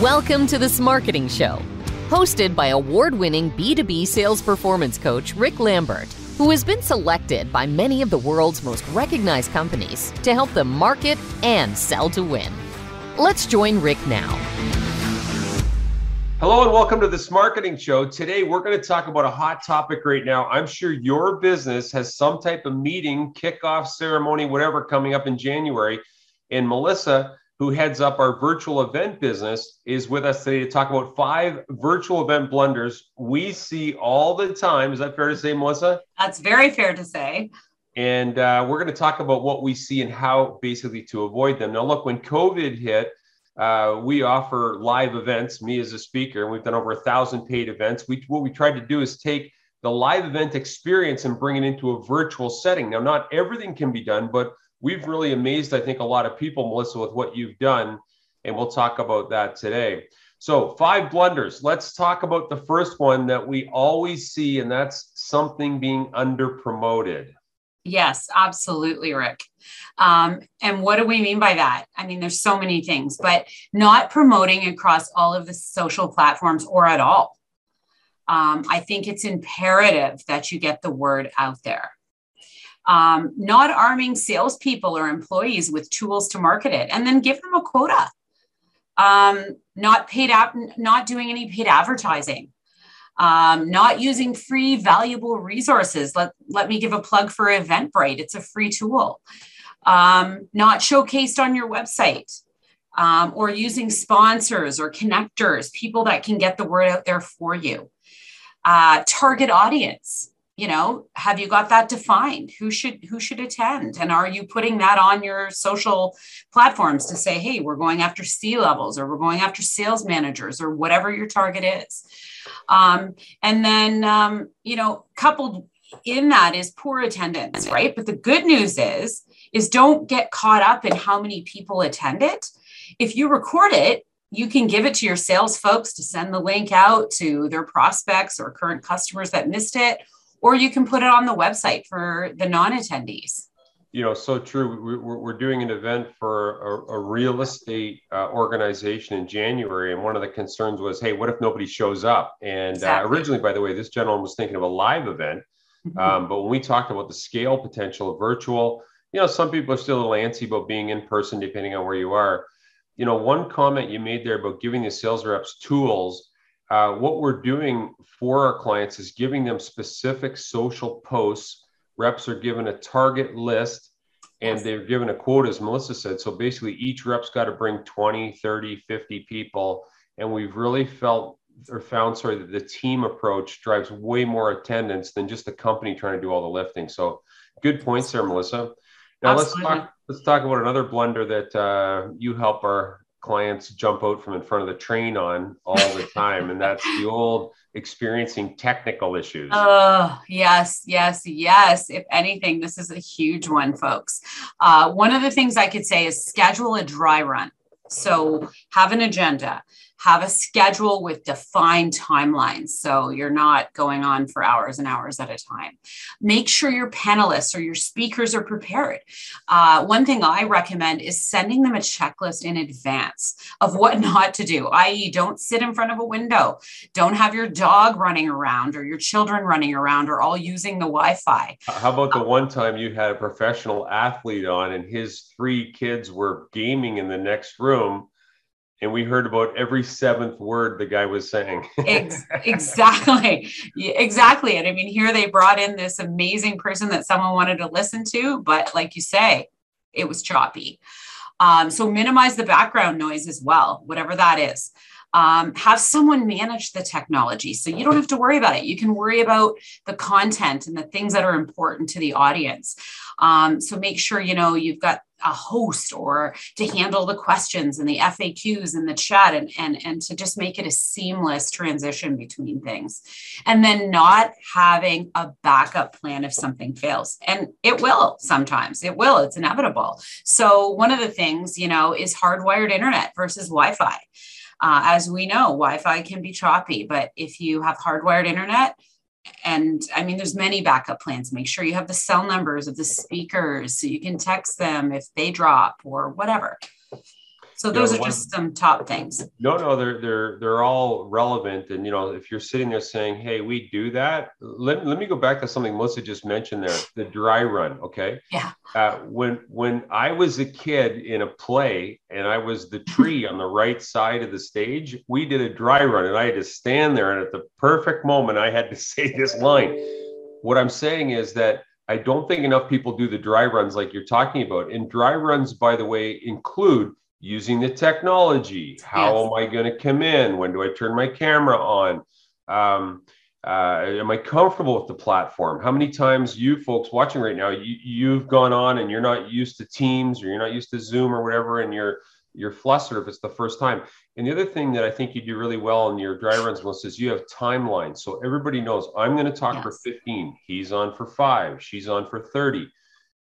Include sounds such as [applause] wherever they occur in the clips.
Welcome to This Marketing Show, hosted by award winning B2B sales performance coach Rick Lambert, who has been selected by many of the world's most recognized companies to help them market and sell to win. Let's join Rick now. Hello and welcome to this marketing Show. Today we're going to talk about a hot topic right now. I'm sure your business has some type of meeting, kickoff ceremony, whatever coming up in January. And Melissa, who heads up our virtual event business, is with us today to talk about five virtual event blunders we see all the time. Is that fair to say, Melissa? That's very fair to say. And uh, we're going to talk about what we see and how basically to avoid them. Now, look, when COVID hit, uh, we offer live events. Me as a speaker, and we've done over a thousand paid events. We what we tried to do is take the live event experience and bring it into a virtual setting. Now, not everything can be done, but we've really amazed, I think, a lot of people, Melissa, with what you've done. And we'll talk about that today. So, five blunders. Let's talk about the first one that we always see, and that's something being under promoted. Yes, absolutely, Rick. Um, and what do we mean by that? I mean, there's so many things, but not promoting across all of the social platforms or at all. Um, I think it's imperative that you get the word out there um, not arming salespeople or employees with tools to market it, and then give them a quota. Um, not paid out, not doing any paid advertising. Um, not using free valuable resources. Let, let me give a plug for Eventbrite. It's a free tool. Um, not showcased on your website. Um, or using sponsors or connectors, people that can get the word out there for you. Uh, target audience you know have you got that defined? Who should who should attend? And are you putting that on your social platforms to say hey we're going after c levels or we're going after sales managers or whatever your target is? Um, and then um, you know coupled in that is poor attendance right? But the good news is is don't get caught up in how many people attend it. If you record it you can give it to your sales folks to send the link out to their prospects or current customers that missed it or you can put it on the website for the non-attendees you know so true we're, doing an event for a, a real estate uh, organization in january and one of the concerns was hey what if nobody shows up and uh, exactly. uh, originally by the way this gentleman was thinking of a live event mm-hmm. um, but when we talked about the scale potential of virtual you know some people are still a little antsy about being in person depending on where you are you know one comment you made there about giving the sales reps tools uh, what we're doing for our clients is giving them specific social posts. Reps are given a target list and they're given a quote, as Melissa said. So basically, each rep's got to bring 20, 30, 50 people. And we've really felt or found, sorry, that the team approach drives way more attendance than just the company trying to do all the lifting. So good points there, Melissa. Now Absolutely. let's talk. Let's talk about another blender that uh, you help our clients jump out from in front of the train on all the time and that's the old experiencing technical issues. Oh yes yes yes. If anything this is a huge one folks. Uh, one of the things i could say is schedule a dry run. So have an agenda have a schedule with defined timelines. So you're not going on for hours and hours at a time. Make sure your panelists or your speakers are prepared. Uh, one thing i recommend is sending them a checklist in advance of what [laughs] not to do i.e don't sit in front of a window. Don't have your dog running around or your children running around or all using the wi-fi. How about the one time you had a professional athlete on and his three kids were gaming in the next room and we heard about every seventh word the guy was saying. [laughs] exactly. Exactly. And I mean, here they brought in this amazing person that someone wanted to listen to, but like you say, it was choppy. Um, so minimize the background noise as well, whatever that is. Um, have someone manage the technology so you don't have to worry about it. You can worry about the content and the things that are important to the audience. Um, so make sure you know you've got a host or to handle the questions and the FAQs in the chat and, and, and to just make it a seamless transition between things. And then not having a backup plan if something fails. And it will sometimes, it will, it's inevitable. So, one of the things, you know, is hardwired internet versus Wi Fi. Uh, as we know, Wi Fi can be choppy, but if you have hardwired internet, and I mean, there's many backup plans. Make sure you have the cell numbers of the speakers so you can text them if they drop or whatever. So those know, are just some top things. No, no, they're they're they're all relevant. And you know, if you're sitting there saying, "Hey, we do that," let, let me go back to something Melissa just mentioned there, the dry run. Okay. Yeah. Uh, when when I was a kid in a play and I was the tree on the right side of the stage, we did a dry run, and I had to stand there, and at the perfect moment, I had to [laughs] say this line. What I'm saying is that I don't think enough people do the dry runs like you're talking about. And dry runs, by the way, include using the technology. How yes. am I going to come in? When do I turn my camera on? Um, uh, am I comfortable with the platform? How many times you folks watching right now, you, you've gone on and you're not used to Teams or you're not used to Zoom or whatever, and you're you're flustered if it's the first time. And the other thing that I think you do really well in your dry runs, Melissa, is you have timelines. So everybody knows I'm going to talk yes. for 15. He's on for five. She's on for 30.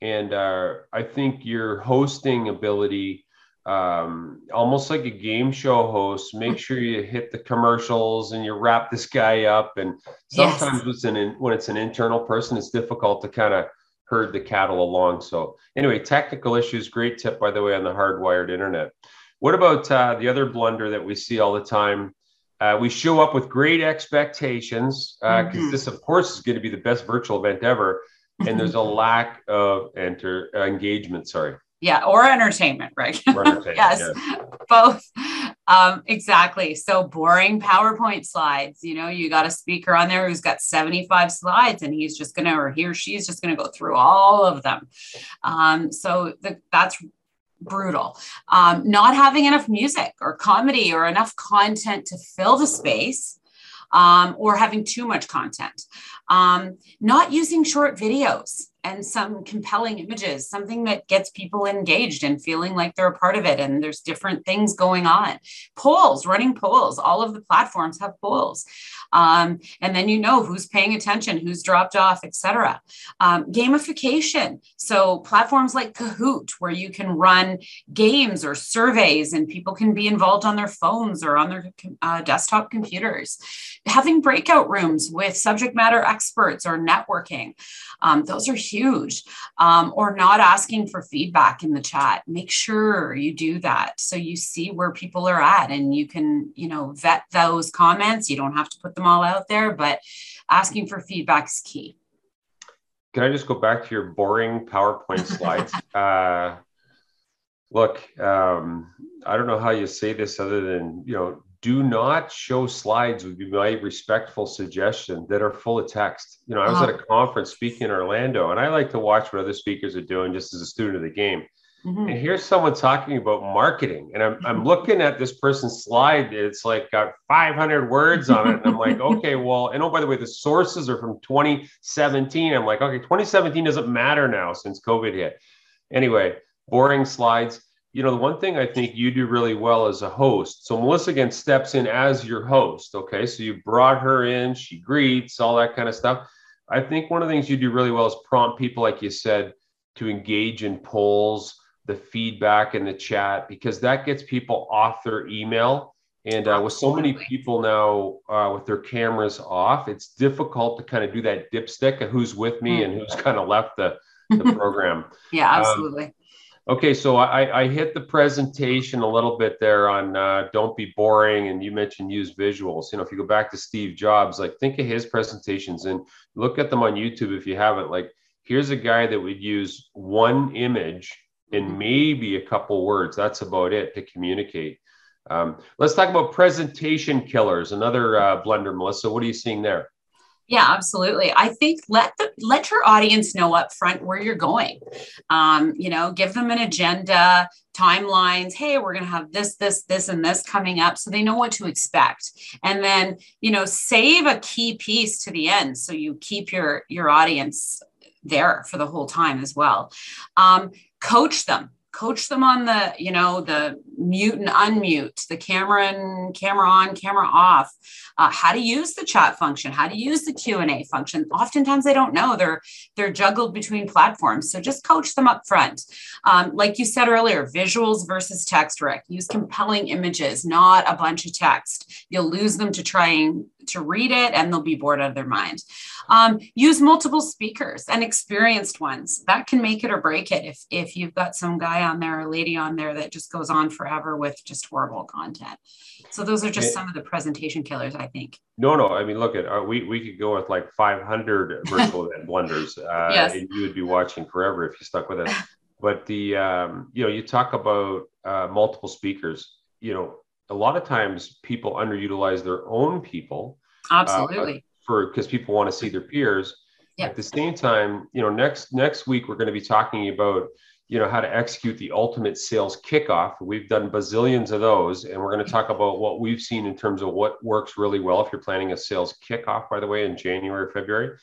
And uh, I think your hosting ability, um, almost like a game show host, make sure you hit the commercials and you wrap this guy up. And sometimes yes. it's an, when it's an internal person, it's difficult to kind of herd the cattle along. So anyway, technical issues, great tip, by the way, on the hardwired internet. What about uh, the other blunder that we see all the time? Uh, we show up with great expectations because uh, mm-hmm. this, of course, is going to be the best virtual event ever, and there's a [laughs] lack of enter uh, engagement. Sorry. Yeah, or entertainment, right? Or entertainment, [laughs] yes, both. Um, exactly. So boring PowerPoint slides. You know, you got a speaker on there who's got 75 slides and he's just going to, or he or she's just going to go through all of them. Um, so the, that's brutal. Um, not having enough music or comedy or enough content to fill the space. Um, or having too much content, um, not using short videos and some compelling images, something that gets people engaged and feeling like they're a part of it. And there's different things going on. Polls, running polls, all of the platforms have polls. Um, and then you know who's paying attention, who's dropped off, etc. Um, gamification. So platforms like Kahoot, where you can run games or surveys and people can be involved on their phones or on their uh, desktop computers. Having breakout rooms with subject matter experts or networking. Um, those are huge. Um, or not asking for feedback in the chat. Make sure you do that so you see where people are at and you can, you know, vet those comments. You don't have to put them all out there, but asking for feedback is key. Can I just go back to your boring PowerPoint [laughs] slides? uh, look, um, I don't know how you say this other than, you know, do not show slides would be my respectful suggestion that are full of text. You know, I was at a uh-huh. conference speaking in Orlando and I like to watch what other speakers are doing just as a student of the game. Mm-hmm. And here's someone talking about marketing. And I'm, I'm looking at this person's slide. It's like got 500 words on it. And I'm like, [laughs] okay, well, and oh, by the way, the sources are from 2017. I'm like, okay, 2017 doesn't matter now since COVID hit. Anyway, boring slides you know, the one thing I think you do really well as a host. So Melissa again steps in as your host. Okay. So you brought her in, she greets, all that kind of stuff. I think one of the things you do really well is prompt people, like you said, to engage in polls, the feedback in the chat, because that gets people off their email. And uh, with so many people now uh, with their cameras off, it's difficult to kind of do that dipstick of who's with me mm. and who's kind of left the, the [laughs] program. yeah, absolutely. Um, Okay, so I, I hit the presentation a little bit there on uh, don't be boring, and you mentioned use visuals. You know, if you go back to Steve Jobs, like think of his presentations and look at them on YouTube if you haven't. Like, here's a guy that would use one image and mm-hmm. maybe a couple words. That's about it to communicate. Um, let's talk about presentation killers. Another uh, blunder, Melissa. What are you seeing there? Yeah, absolutely. I think let the let your audience know up front where you're going. Um, you know, give them an agenda, timelines. Hey, we're going to have this, this, this, and this coming up, so they know what to expect. And then, you know, save a key piece to the end, so you keep your your audience there for the whole time as well. Um, coach them coach them on the you know the mute and unmute the camera and camera on camera off uh, how to use the chat function how to use the q&a function oftentimes they don't know they're they're juggled between platforms so just coach them up front um, like you said earlier visuals versus text rick use compelling images not a bunch of text you'll lose them to trying to read it and they'll be bored out of their mind. Um, use multiple speakers and experienced ones. That can make it or break it. If if you've got some guy on there or lady on there that just goes on forever with just horrible content. So those are just some of the presentation killers, I think. No, no. I mean, look at uh, we we could go with like 500 [laughs] virtual event blunders, uh, yes. and you would be watching forever if you stuck with it. But the um, you know you talk about uh, multiple speakers. You know, a lot of times people underutilize their own people. Uh, Absolutely. for because people want to see their peers. Yep. At the same time, you know, next next week we're going to be talking about you know how to execute the ultimate sales kickoff. We've done bazillions of those and we're going to talk about what we've seen in terms of what works really well if you're planning a sales kickoff by the way in january or february.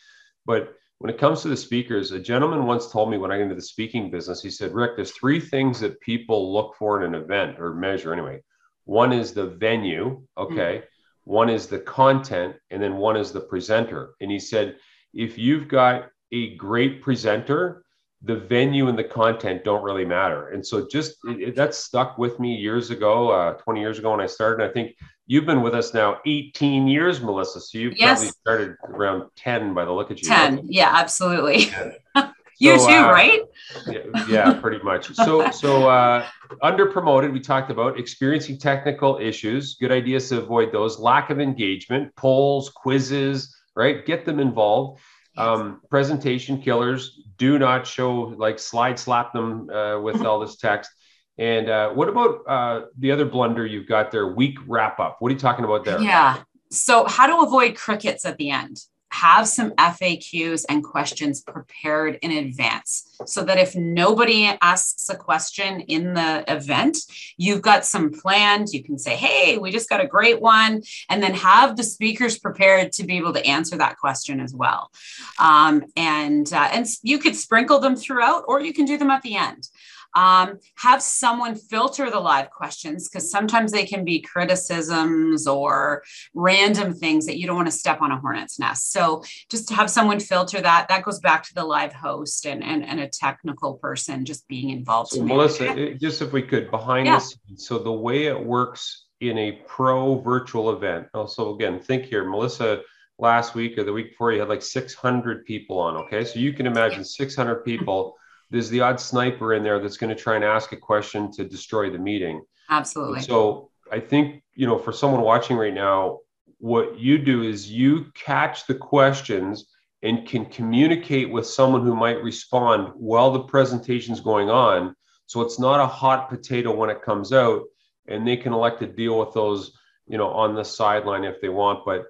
But when it comes to the speakers a gentleman once told me when i got into the speaking business he said rick there's three things that people look for in an event or measure anyway. One is the venue okay? Mm-hmm. one is the content and then one is the presenter. And he said if you've got a great presenter the venue and the content don't really matter. And so just it, it, that stuck with me years ago, uh, 20 years ago when I started. I think you've been with us now 18 years, Melissa. So you yes. probably started around 10 by the look at you. 10. Yeah, absolutely. [laughs] you so, too, uh, right? yeah, yeah, pretty much. So, [laughs] so uh, under promoted, we talked about experiencing technical issues, good ideas to avoid those, lack of engagement, polls, quizzes, right? Get them involved. Um, presentation killers do not show like slide slap them uh, with all this text. And uh, what about uh, the other blunder you've got there? Weak wrap up. What are you talking about there? Yeah. So how to avoid crickets at the end? Have some FAQs and questions prepared in advance so that if nobody asks a question in the event, you've got some planned. You can say, Hey, we just got a great one. And then have the speakers prepared to be able to answer that question as well. Um, and, uh, and you could sprinkle them throughout, or you can do them at the end. Um, have someone filter the live questions because sometimes they can be criticisms or random things that you don't want to step on a hornet's nest. So just to have someone filter that, that goes back to the live host and, and, and a technical person just being involved. So Melissa, just if we could, behind yeah. scenes. so the way it works in a pro virtual event. Also, again, think here, Melissa last week or the week before you had like 600 people on okay so you can imagine 600 people there's the odd sniper in there that's going to try and ask a question to destroy the meeting. Absolutely. So I think, you know, for someone watching right now, what you do is you catch the questions and can communicate with someone who might respond while the presentation's going on. So it's not a hot potato when it comes out, and they can elect to deal with those, you know, on the sideline if they want. But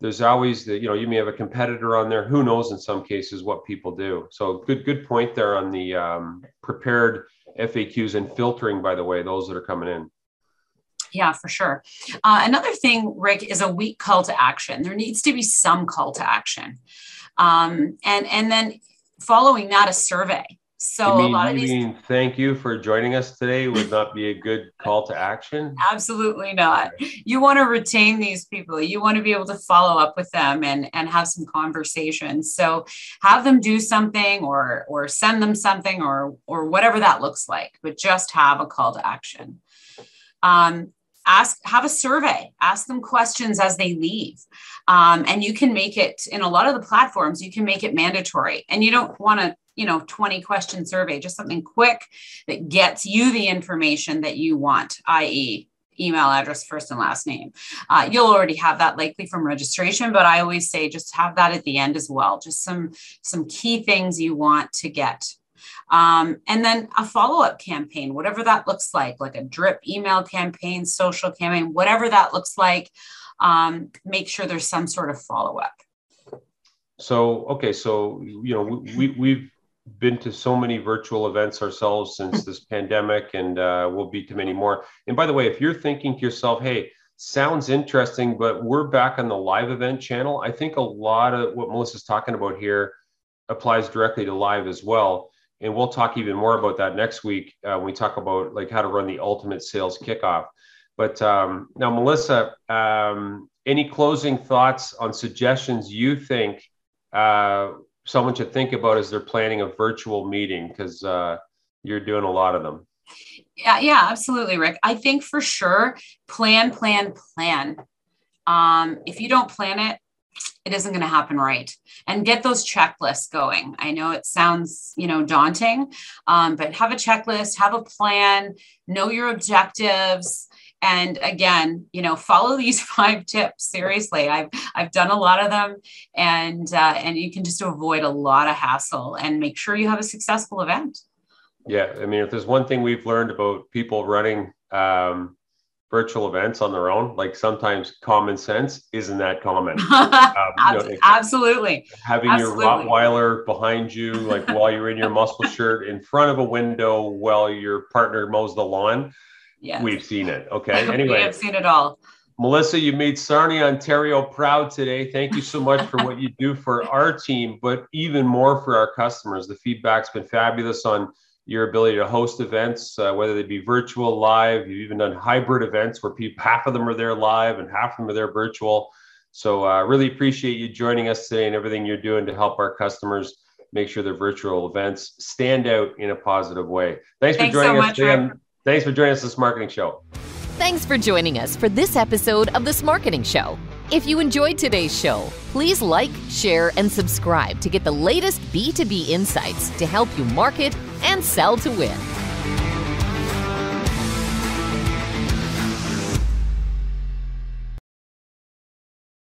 there's always the you know you may have a competitor on there who knows in some cases what people do. So good good point there on the um, prepared faqs and filtering by the way those that are coming in. Yeah for sure. Uh, another thing rick is a weak call to action. There needs to be some call to action. Um, and and then following that a survey so mean, a lot of these mean thank you for joining us today would not be a good call to action. Absolutely not. You want to retain these people. You want to be able to follow up with them and and have some conversations. So have them do something or or send them something or or whatever that looks like, but just have a call to action. Um, ask have a survey ask them questions as they leave um, and you can make it in a lot of the platforms you can make it mandatory and you don't want to you know 20 question survey just something quick that gets you the information that you want i.e email address first and last name. Uh, you'll already have that likely from registration but i always say just have that at the end as well. Just some some key things you want to get. Um, and then a follow-up campaign whatever that looks like like a drip email campaign social campaign whatever that looks like um, make sure there's some sort of follow-up. So okay so you know we, we've been to so many virtual events ourselves since this [laughs] pandemic, and uh, we'll be to many more. And by the way, if you're thinking to yourself, hey, sounds interesting, but we're back on the live event channel, I think a lot of what Melissa's talking about here applies directly to live as well. And we'll talk even more about that next week uh, when we talk about like how to run the ultimate sales kickoff. But um, now, Melissa, um, any closing thoughts on suggestions you think uh, someone should think about as they're planning a virtual meeting because uh, you're doing a lot of them. Yeah, yeah, absolutely, Rick. I think for sure, plan, plan, plan. Um, if you don't plan it, it isn't going to happen right and get those checklists going i know it sounds you know daunting um, but have a checklist have a plan know your objectives and again you know follow these [laughs] five tips seriously. I've i've done a lot of them and uh, and you can just avoid a lot of hassle and make sure you have a successful event. Yeah i mean if there's one thing we've learned about people running um, virtual events on their own like sometimes common sense isn't that common. [laughs] Um, you know, absolutely. having absolutely. your rottweiler behind you like while you're in your muscle shirt in front of a window while your partner mows the lawn Yes. We've seen it. [laughs] Okay. Anyway, we have seen it all. Melissa, you made Sarnia, Ontario proud today. Thank you so much for what you do for [laughs] our team, but even more for our customers. The feedback's been fabulous on your ability to host events, uh, whether they be virtual, live. You've even done hybrid events where people half of them are there live and half of them are there virtual. So I uh, really appreciate you joining us today and everything you're doing to help our customers make sure their virtual events stand out in a positive way. Thanks, Thanks for joining so us much, today. Thanks for joining us this marketing show. Thanks for joining us for this episode of this marketing show. If you enjoyed today's show, please like, share, and subscribe to get the latest B2B insights to help you market and sell to win.